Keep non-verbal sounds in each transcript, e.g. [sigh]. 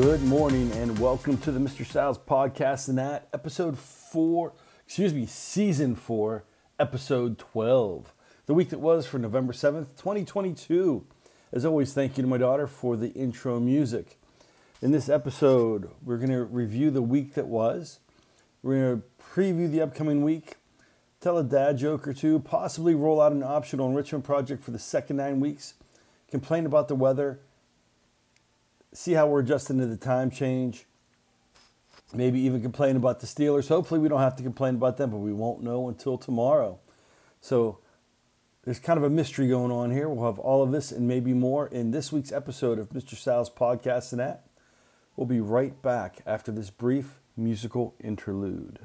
Good morning and welcome to the Mr. Sal's podcast that episode four, excuse me, season four, episode 12. The week that was for November 7th, 2022. As always, thank you to my daughter for the intro music. In this episode, we're going to review the week that was. We're going to preview the upcoming week, tell a dad joke or two, possibly roll out an optional enrichment project for the second nine weeks, complain about the weather, see how we're adjusting to the time change. Maybe even complain about the Steelers. Hopefully, we don't have to complain about them, but we won't know until tomorrow. So, there's kind of a mystery going on here. We'll have all of this and maybe more in this week's episode of Mr. Sal's Podcast and that. We'll be right back after this brief musical interlude.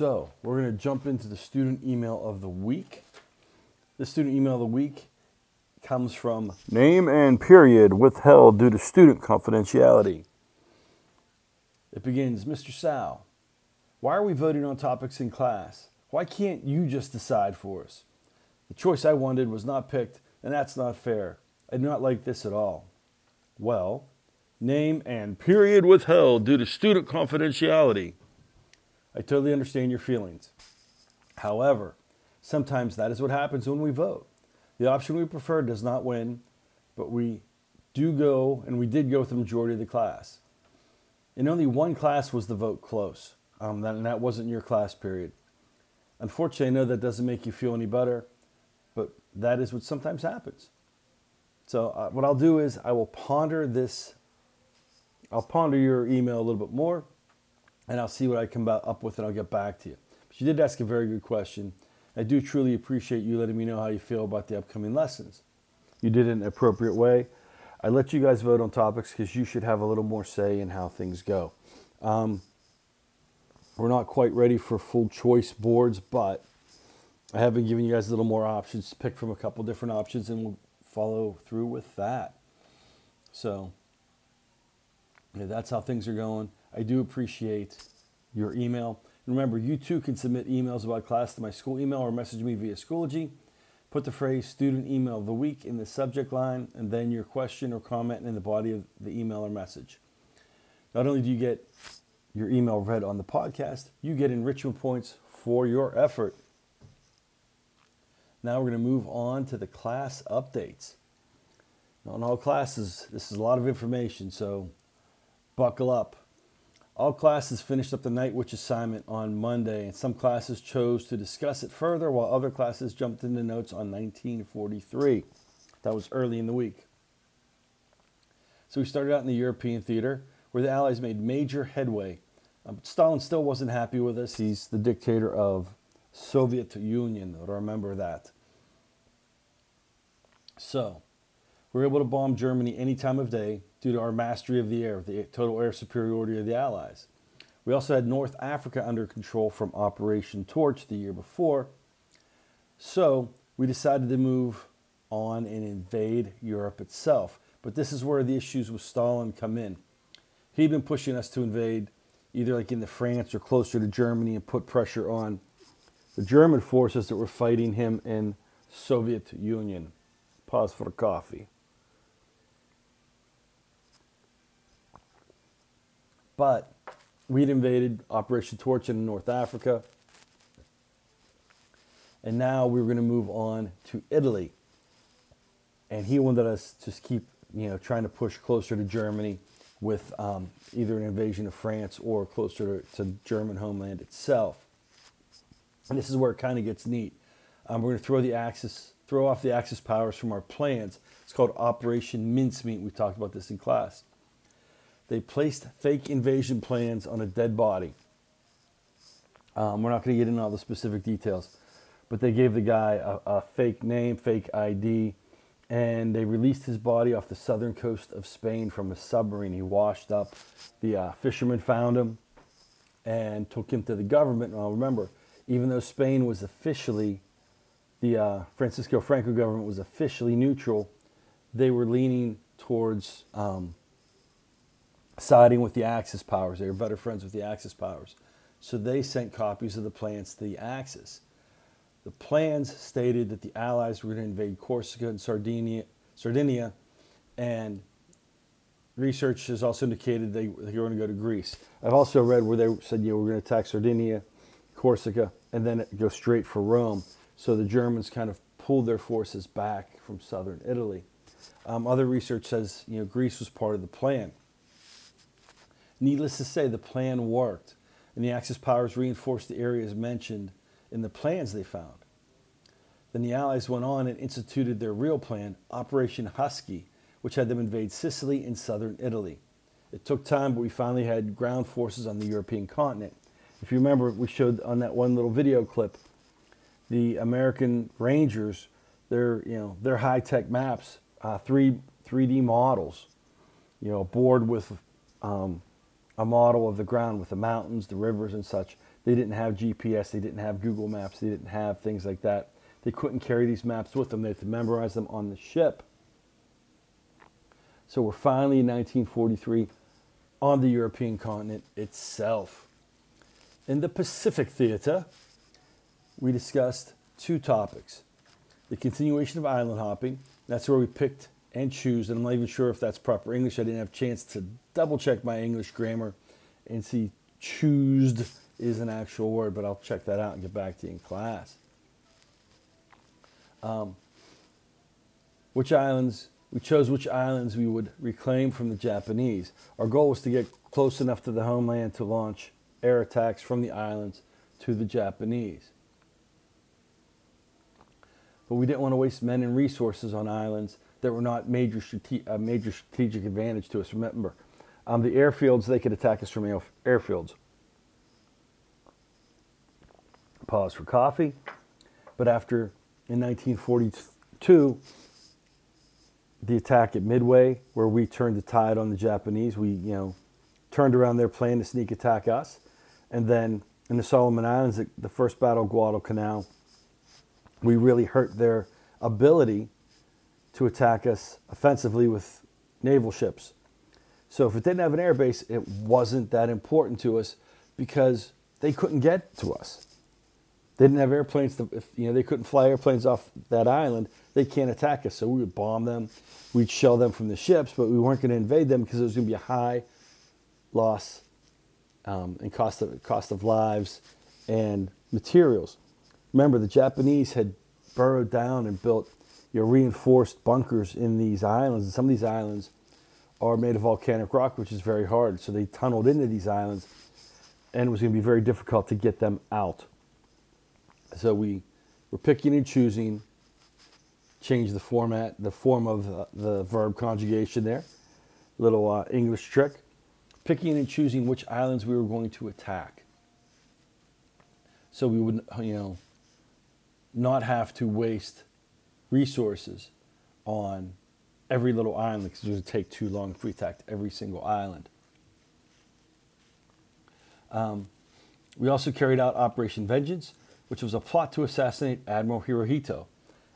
So, we're going to jump into the student email of the week. The student email of the week comes from name and period withheld due to student confidentiality. It begins Mr. Sal, why are we voting on topics in class? Why can't you just decide for us? The choice I wanted was not picked, and that's not fair. I do not like this at all. Well, name and period withheld due to student confidentiality. I totally understand your feelings. However, sometimes that is what happens when we vote. The option we prefer does not win, but we do go, and we did go with the majority of the class. In only one class was the vote close, um, and that wasn't your class period. Unfortunately, I know that doesn't make you feel any better, but that is what sometimes happens. So, uh, what I'll do is I will ponder this I'll ponder your email a little bit more and I'll see what I come up with and I'll get back to you. But you did ask a very good question. I do truly appreciate you letting me know how you feel about the upcoming lessons. You did it in an appropriate way. I let you guys vote on topics because you should have a little more say in how things go. Um, we're not quite ready for full choice boards, but I have been giving you guys a little more options to pick from a couple different options and we'll follow through with that. So, yeah, that's how things are going. I do appreciate your email. And remember, you too can submit emails about class to my school email or message me via Schoology. Put the phrase student email of the week in the subject line and then your question or comment in the body of the email or message. Not only do you get your email read on the podcast, you get enrichment points for your effort. Now we're going to move on to the class updates. In all classes, this is a lot of information, so buckle up. All classes finished up the night witch assignment on Monday, and some classes chose to discuss it further, while other classes jumped into notes on 1943. That was early in the week. So we started out in the European theater, where the Allies made major headway. Um, Stalin still wasn't happy with us. He's the dictator of Soviet Union. Remember that. So we were able to bomb Germany any time of day due to our mastery of the air, the total air superiority of the Allies. We also had North Africa under control from Operation Torch the year before. So we decided to move on and invade Europe itself. But this is where the issues with Stalin come in. He'd been pushing us to invade either like into France or closer to Germany and put pressure on the German forces that were fighting him in Soviet Union. Pause for coffee. But we'd invaded Operation Torch in North Africa. And now we were going to move on to Italy. And he wanted us to keep, you know, trying to push closer to Germany with um, either an invasion of France or closer to, to German homeland itself. And this is where it kind of gets neat. Um, we're going to throw the Axis, throw off the Axis powers from our plans. It's called Operation Mincemeat. We talked about this in class. They placed fake invasion plans on a dead body. Um, we're not going to get into all the specific details, but they gave the guy a, a fake name, fake ID, and they released his body off the southern coast of Spain from a submarine. He washed up. The uh, fishermen found him, and took him to the government. Now, remember, even though Spain was officially, the uh, Francisco Franco government was officially neutral, they were leaning towards um, siding with the Axis powers. They were better friends with the Axis powers. So they sent copies of the plans to the Axis. The plans stated that the Allies were going to invade Corsica and Sardinia, Sardinia and research has also indicated they, they were going to go to Greece. I've also read where they said, yeah, we're going to attack Sardinia, Corsica, and then go straight for Rome. So the Germans kind of pulled their forces back from southern Italy. Um, other research says, you know, Greece was part of the plan. Needless to say, the plan worked, and the Axis powers reinforced the areas mentioned in the plans they found. Then the Allies went on and instituted their real plan, Operation Husky, which had them invade Sicily and southern Italy. It took time, but we finally had ground forces on the European continent. If you remember, we showed on that one little video clip the American Rangers, their you know their high tech maps, uh, three 3D models, you know, board with um, a model of the ground with the mountains, the rivers, and such. They didn't have GPS, they didn't have Google Maps, they didn't have things like that. They couldn't carry these maps with them. They had to memorize them on the ship. So we're finally in 1943 on the European continent itself. In the Pacific Theater, we discussed two topics the continuation of island hopping, that's where we picked and choose, and I'm not even sure if that's proper English. I didn't have a chance to double check my English grammar and see choosed is an actual word, but I'll check that out and get back to you in class. Um, which islands we chose which islands we would reclaim from the Japanese. Our goal was to get close enough to the homeland to launch air attacks from the islands to the Japanese. But we didn't want to waste men and resources on islands that were not major strate- a major strategic advantage to us. Remember, um, the airfields, they could attack us from airfields. Pause for coffee. But after, in 1942, the attack at Midway, where we turned the tide on the Japanese. We, you know, turned around their plan to sneak attack us. And then in the Solomon Islands, the first battle of Guadalcanal, we really hurt their ability to attack us offensively with naval ships. So if it didn't have an air base, it wasn't that important to us because they couldn't get to us. They didn't have airplanes. To, if you know they couldn't fly airplanes off that island, they can't attack us. So we would bomb them, we'd shell them from the ships, but we weren't going to invade them because it was going to be a high loss um, and cost of cost of lives and materials. Remember, the Japanese had burrowed down and built you know, reinforced bunkers in these islands, and some of these islands are made of volcanic rock, which is very hard. So they tunneled into these islands, and it was going to be very difficult to get them out. So we were picking and choosing, change the format, the form of the, the verb conjugation there. Little uh, English trick. Picking and choosing which islands we were going to attack. So we would, you know, not have to waste resources on every little island because it would take too long if we every single island. Um, we also carried out Operation Vengeance, which was a plot to assassinate Admiral Hirohito.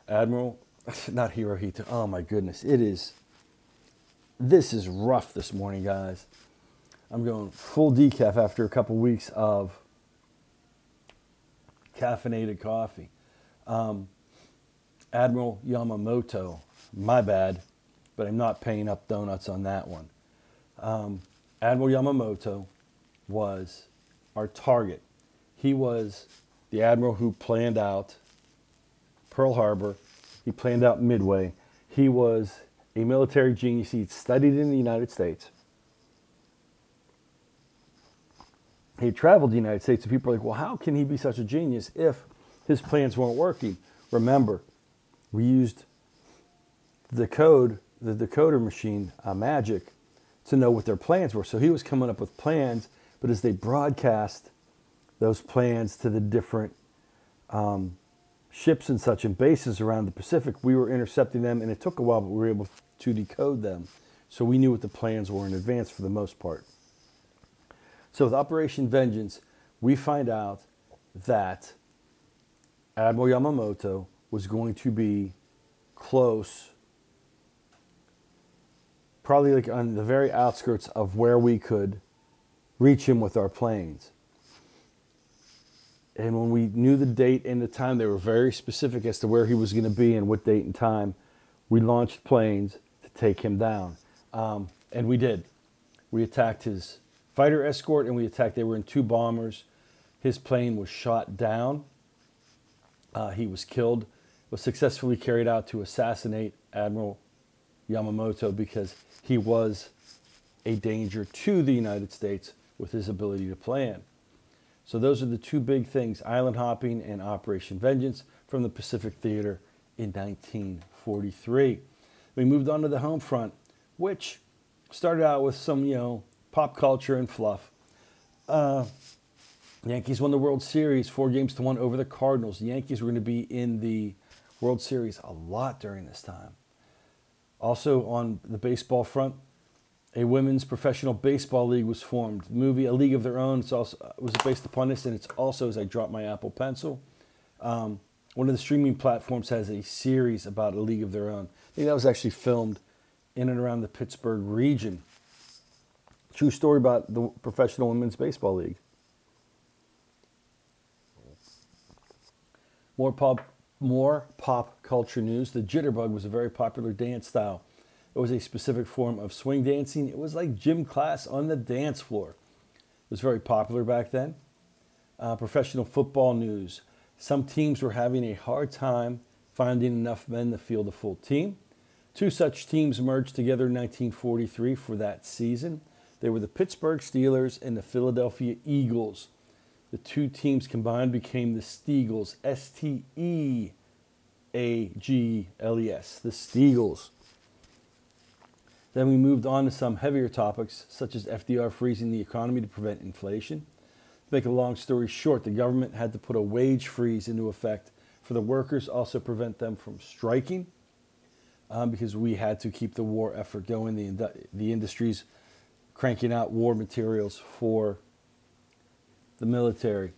Admiral, [laughs] not Hirohito, oh my goodness, it is, this is rough this morning, guys. I'm going full decaf after a couple weeks of caffeinated coffee. Um, Admiral Yamamoto, my bad, but I'm not paying up donuts on that one. Um, Admiral Yamamoto was our target. He was the admiral who planned out Pearl Harbor, he planned out Midway. He was a military genius. He studied in the United States. He traveled to the United States, and people are like, well, how can he be such a genius if his plans weren't working? Remember, we used the code, the decoder machine, uh, magic, to know what their plans were. So he was coming up with plans, but as they broadcast those plans to the different um, ships and such and bases around the Pacific, we were intercepting them, and it took a while, but we were able to decode them. So we knew what the plans were in advance for the most part. So with Operation Vengeance, we find out that Admiral Yamamoto was going to be close, probably like on the very outskirts of where we could reach him with our planes. And when we knew the date and the time, they were very specific as to where he was going to be and what date and time. We launched planes to take him down. Um, and we did. We attacked his fighter escort and we attacked, they were in two bombers. His plane was shot down. Uh, he was killed, was successfully carried out to assassinate Admiral Yamamoto because he was a danger to the United States with his ability to plan. So those are the two big things, island hopping and Operation Vengeance from the Pacific Theater in 1943. We moved on to the home front, which started out with some, you know, pop culture and fluff. Uh, Yankees won the World Series four games to one over the Cardinals. The Yankees were going to be in the World Series a lot during this time. Also on the baseball front, a women's professional baseball league was formed. The movie A League of Their Own also, was based upon this, and it's also as I drop my Apple Pencil. Um, one of the streaming platforms has a series about A League of Their Own. I think that was actually filmed in and around the Pittsburgh region. True story about the professional women's baseball league. More pop, more pop culture news. The jitterbug was a very popular dance style it was a specific form of swing dancing. It was like gym class on the dance floor. It was very popular back then. Uh, professional football news. Some teams were having a hard time finding enough men to field a full team. Two such teams merged together in 1943 for that season. They were the Pittsburgh Steelers and the Philadelphia Eagles. The two teams combined became the Steagles, S T E A G L E S, the Steagles. Then we moved on to some heavier topics, such as FDR freezing the economy to prevent inflation. To make a long story short, the government had to put a wage freeze into effect for the workers, also prevent them from striking, um, because we had to keep the war effort going. The, the industries cranking out war materials for the military.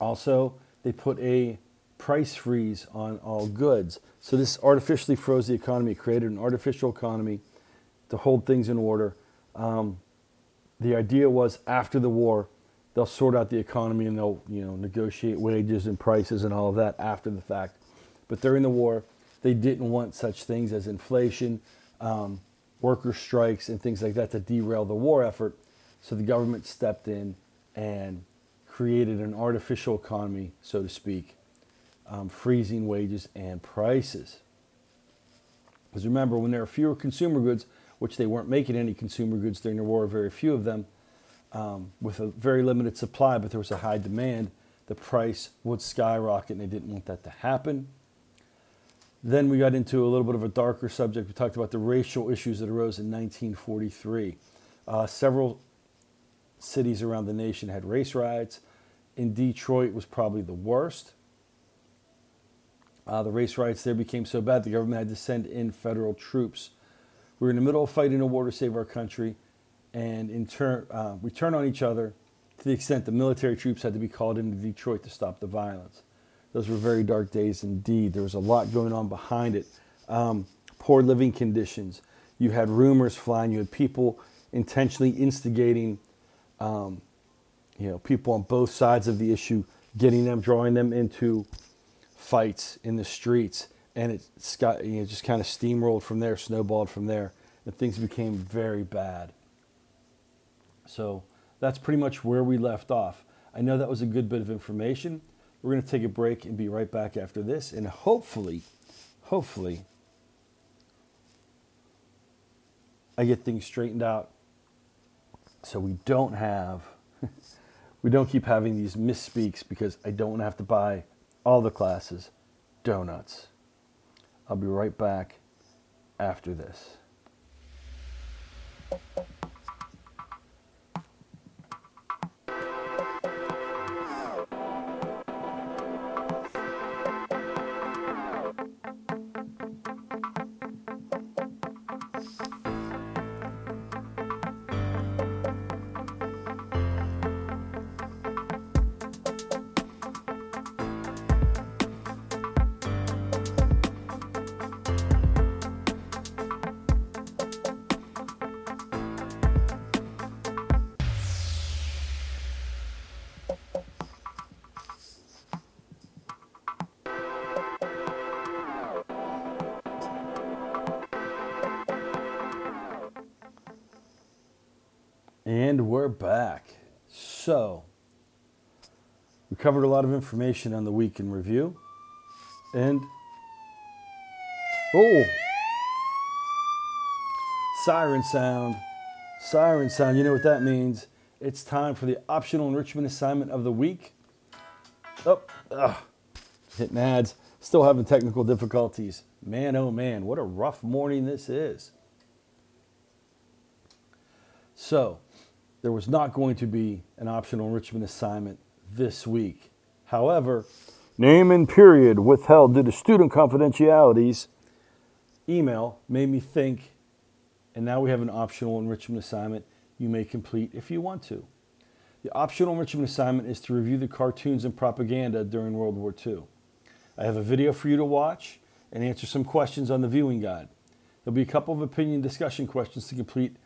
Also, they put a price freeze on all goods. So this artificially froze the economy, created an artificial economy to hold things in order. Um, the idea was after the war, they'll sort out the economy and they'll you know negotiate wages and prices and all of that after the fact. But during the war, they didn't want such things as inflation, um, worker strikes, and things like that to derail the war effort. So the government stepped in and created an artificial economy, so to speak, um, freezing wages and prices. Because remember, when there are fewer consumer goods, which they weren't making any consumer goods during the war, very few of them, um, with a very limited supply, but there was a high demand, the price would skyrocket, and they didn't want that to happen. Then we got into a little bit of a darker subject. We talked about the racial issues that arose in 1943. Uh, several cities around the nation had race riots. In Detroit was probably the worst. Uh, the race riots there became so bad the government had to send in federal troops. We were in the middle of fighting a war to save our country, and in turn, uh, we turned on each other to the extent the military troops had to be called into Detroit to stop the violence. Those were very dark days indeed. There was a lot going on behind it. Um, poor living conditions. You had rumors flying. You had people intentionally instigating, um, you know, people on both sides of the issue, getting them, drawing them into fights in the streets, and it's got, you know, just kind of steamrolled from there, snowballed from there, and things became very bad. So that's pretty much where we left off. I know that was a good bit of information. We're going to take a break and be right back after this, and hopefully, hopefully, I get things straightened out so we don't have [laughs] we don't keep having these misspeaks because I don't have to buy all the classes, donuts. I'll be right back after this. And we're back. So, we covered a lot of information on the week in review. And, oh, siren sound. Siren sound. You know what that means? It's time for the optional enrichment assignment of the week. Oh, ugh, hitting ads. Still having technical difficulties. Man, oh man, what a rough morning this is. So, there was not going to be an optional enrichment assignment this week. However, name and period withheld due to student confidentialities email made me think, and now we have an optional enrichment assignment you may complete if you want to. The optional enrichment assignment is to review the cartoons and propaganda during World War II. I have a video for you to watch and answer some questions on the viewing guide. There'll be a couple of opinion discussion questions to complete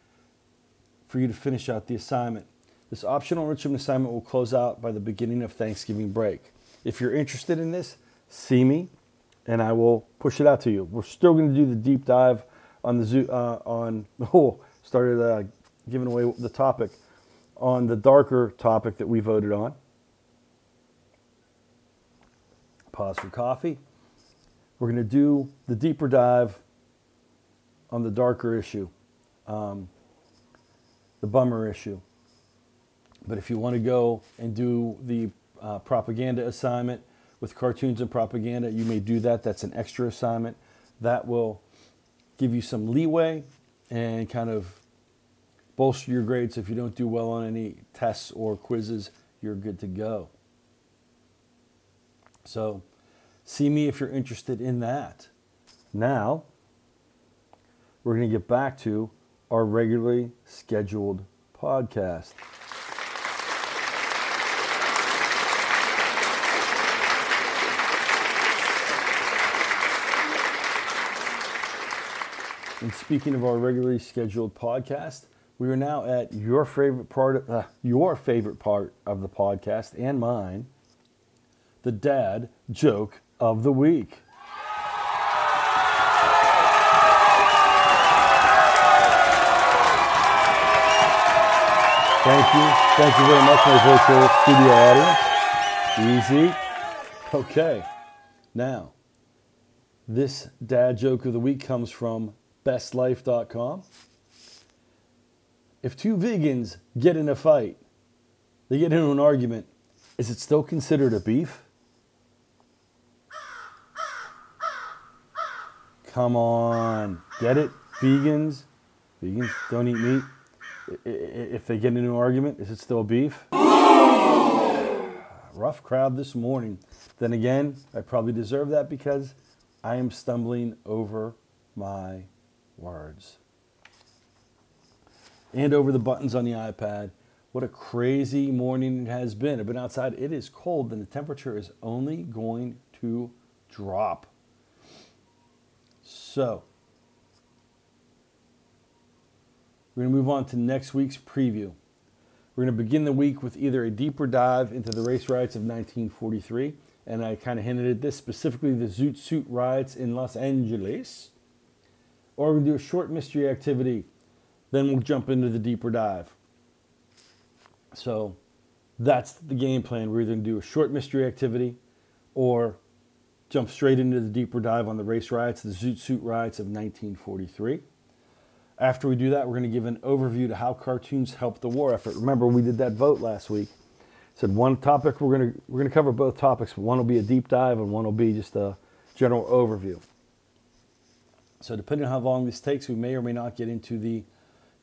for you to finish out the assignment. This optional enrichment assignment will close out by the beginning of Thanksgiving break. If you're interested in this, see me and I will push it out to you. We're still going to do the deep dive on the zoo, uh, on, [laughs] oh, started uh, giving away the topic on the darker topic that we voted on. Pause for coffee. We're going to do the deeper dive on the darker issue. Um, the bummer issue. But if you want to go and do the uh, propaganda assignment with cartoons and propaganda, you may do that. That's an extra assignment. That will give you some leeway and kind of bolster your grades. If you don't do well on any tests or quizzes, you're good to go. So, see me if you're interested in that. Now, we're going to get back to our regularly scheduled podcast. And speaking of our regularly scheduled podcast, we are now at your favorite part of uh, your favorite part of the podcast and mine, the dad joke of the week. Thank you. Thank you very much, my virtual studio audience. Easy. Okay. Now, this dad joke of the week comes from bestlife.com. If two vegans get in a fight, they get into an argument, is it still considered a beef? Come on. Get it? Vegans? Vegans don't eat meat if they get into an argument, is it still beef? [sighs] Rough crowd this morning. Then again, I probably deserve that because I am stumbling over my words. And over the buttons on the iPad. What a crazy morning it has been. I've been outside. It is cold and the temperature is only going to drop. So, We're going to move on to next week's preview. We're going to begin the week with either a deeper dive into the race riots of 1943, and I kind of hinted at this specifically the Zoot Suit riots in Los Angeles, or to do a short mystery activity. Then we'll jump into the deeper dive. So that's the game plan. We're either going to do a short mystery activity or jump straight into the deeper dive on the race riots, the Zoot Suit riots of 1943. After we do that, we're going to give an overview to how cartoons help the war effort. Remember, we did that vote last week. Said one topic we're going to we're going to cover both topics. One will be a deep dive, and one will be just a general overview. So, depending on how long this takes, we may or may not get into the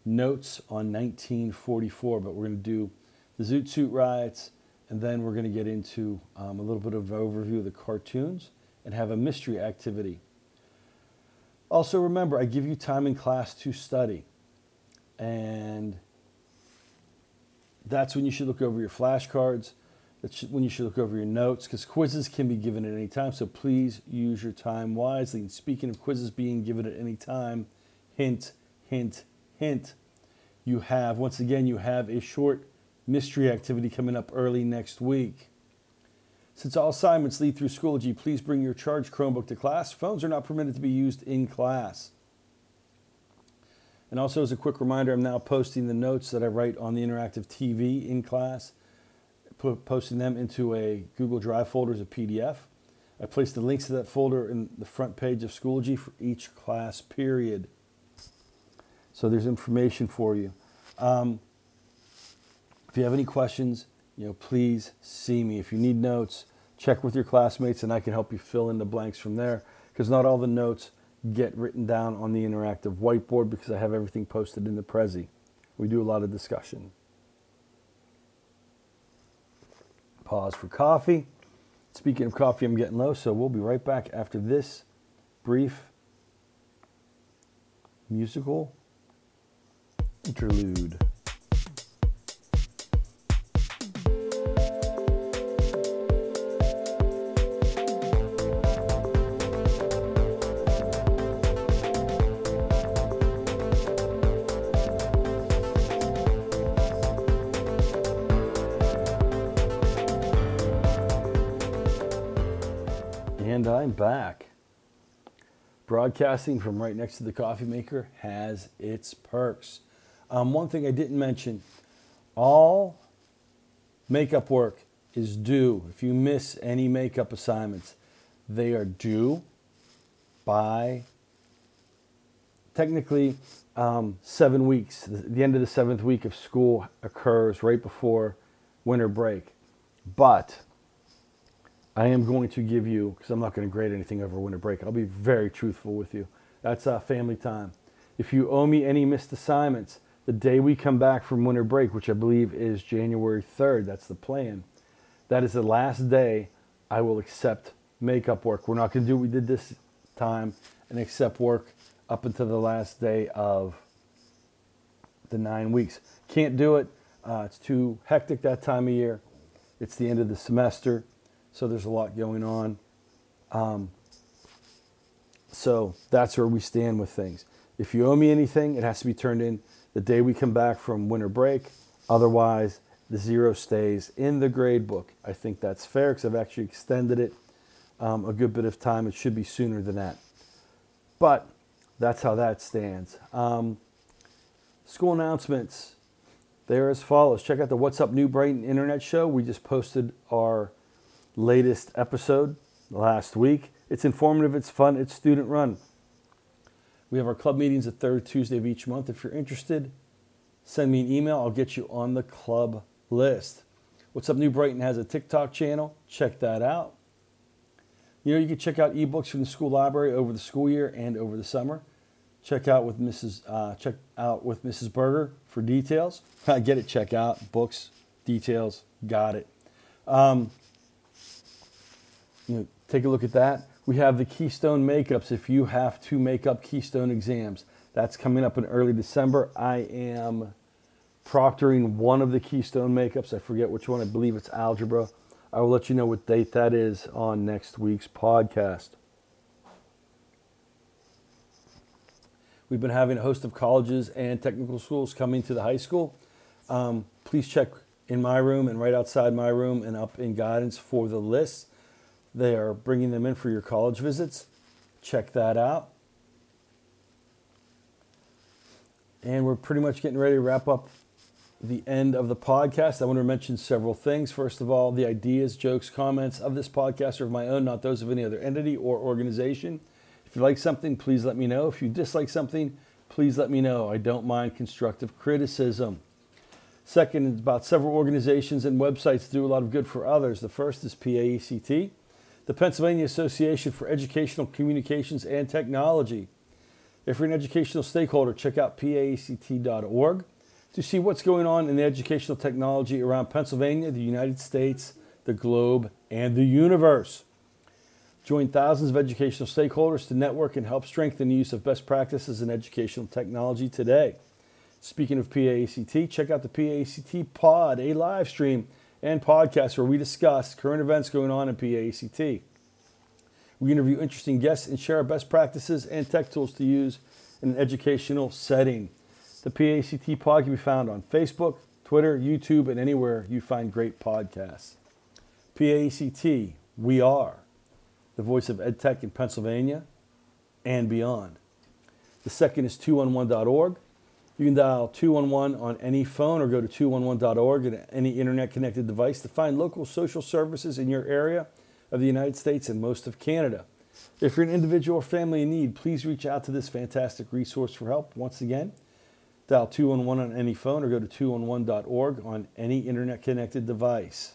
notes on 1944. But we're going to do the Zoot Suit riots, and then we're going to get into um, a little bit of an overview of the cartoons and have a mystery activity. Also, remember, I give you time in class to study. And that's when you should look over your flashcards. That's when you should look over your notes because quizzes can be given at any time. So please use your time wisely. And speaking of quizzes being given at any time, hint, hint, hint. You have, once again, you have a short mystery activity coming up early next week. Since all assignments lead through Schoology, please bring your charged Chromebook to class. Phones are not permitted to be used in class. And also, as a quick reminder, I'm now posting the notes that I write on the interactive TV in class, posting them into a Google Drive folder as a PDF. I place the links to that folder in the front page of Schoology for each class period. So there's information for you. Um, if you have any questions, you know, please see me. If you need notes, check with your classmates and I can help you fill in the blanks from there because not all the notes get written down on the interactive whiteboard because I have everything posted in the Prezi. We do a lot of discussion. Pause for coffee. Speaking of coffee, I'm getting low, so we'll be right back after this brief musical interlude. And I'm back. Broadcasting from right next to the coffee maker has its perks. Um, one thing I didn't mention all makeup work is due. If you miss any makeup assignments, they are due by technically um, seven weeks. The, end of the seventh week of school occurs right before winter break. But I am going to give you, because I'm not going to grade anything over winter break, I'll be very truthful with you. That's uh, family time. If you owe me any missed assignments, the day we come back from winter break, which I believe is January 3rd, that's the plan, that is the last day I will accept makeup work. We're not going to do what we did this time and accept work up until the last day of the nine weeks. Can't do it. Uh, it's too hectic that time of year. It's the end of the semester, so there's a lot going on. Um, so that's where we stand with things. If you owe me anything, it has to be turned in the day we come back from winter break. Otherwise, the zero stays in the grade book. I think that's fair because I've actually extended it um, a good bit of time. It should be sooner than that. But that's how that stands. Um, school announcements. They're as follows. Check out the What's Up New Brighton Internet Show. We just posted our latest episode last week. It's informative, it's fun, it's student run. We have our club meetings the third Tuesday of each month. If you're interested, send me an email. I'll get you on the club list. What's Up New Brighton has a TikTok channel. Check that out. You know, you can check out ebooks from the school library over the school year and over the summer. Check out with Mrs. Uh, check out with Mrs. Berger for details. [laughs] I get it. Check out books, details. Got it. Um, you know, take a look at that. We have the Keystone makeups if you have to make up Keystone exams. That's coming up in early December. I am proctoring one of the Keystone makeups. I forget which one. I believe it's algebra. I will let you know what date that is on next week's podcast. We've been having a host of colleges and technical schools coming to the high school. Um, please check in my room and right outside my room and up in guidance for the list. They are bringing them in for your college visits. Check that out. And we're pretty much getting ready to wrap up the end of the podcast. I want to mention several things. First of all, the ideas, jokes, comments of this podcast are of my own, not those of any other entity or organization. If you like something, please let me know. If you dislike something, please let me know. I don't mind constructive criticism. Second, about several organizations and websites do a lot of good for others. The first is PAECT the Pennsylvania Association for Educational Communications and Technology. If you're an educational stakeholder, check out paect.org to see what's going on in the educational technology around Pennsylvania, the United States, the globe, and the universe. Join thousands of educational stakeholders to network and help strengthen the use of best practices in educational technology today. Speaking of PAECT, check out the PAECT Pod, a live stream and podcasts where we discuss current events going on in PAECT. We interview interesting guests and share our best practices and tech tools to use in an educational setting. The PAECT pod can be found on Facebook, Twitter, YouTube, and anywhere you find great podcasts. PAECT, we are the voice of EdTech in Pennsylvania and beyond. The second is 211.org. You can dial 211 on any phone or go to 211.org and any internet connected device to find local social services in your area of the United States and most of Canada. If you're an individual or family in need, please reach out to this fantastic resource for help. Once again, dial 211 on any phone or go to 211.org on any internet connected device.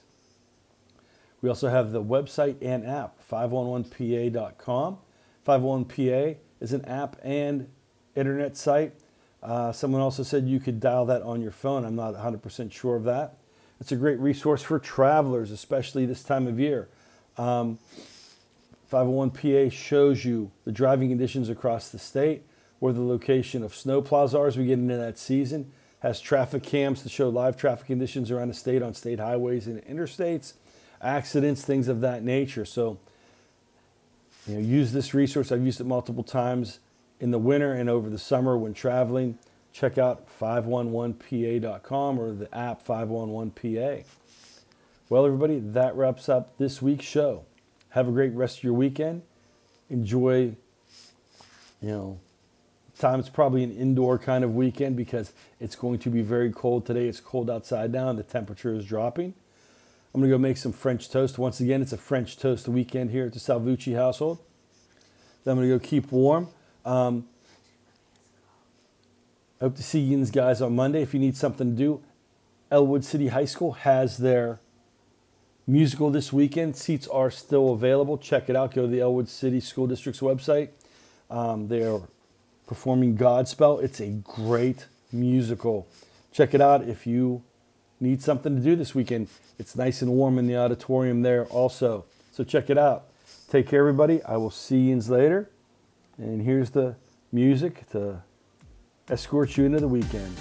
We also have the website and app, 511pa.com. 511pa is an app and internet site uh, someone also said you could dial that on your phone. I'm not 100% sure of that. It's a great resource for travelers, especially this time of year. Um, 501PA shows you the driving conditions across the state, where the location of snowplows are as we get into that season, has traffic cams to show live traffic conditions around the state on state highways and interstates, accidents, things of that nature. So, you know, use this resource. I've used it multiple times in the winter and over the summer when traveling, check out 511pa.com or the app 511pa. Well, everybody, that wraps up this week's show. Have a great rest of your weekend. Enjoy, you know, time it's probably an indoor kind of weekend because it's going to be very cold today. It's cold outside now and the temperature is dropping. I'm going to go make some French toast. Once again, it's a French toast weekend here at the Salvucci household. Then I'm going to go keep warm. Um, I hope to see you guys on Monday. If you need something to do, Ellwood City High School has their musical this weekend. Seats are still available. Check it out. Go to the Ellwood City School District's website. Um, they are performing Godspell. It's a great musical. Check it out if you need something to do this weekend. It's nice and warm in the auditorium there also. So check it out. Take care, everybody. I will see you later. And here's the music to escort you into the weekend.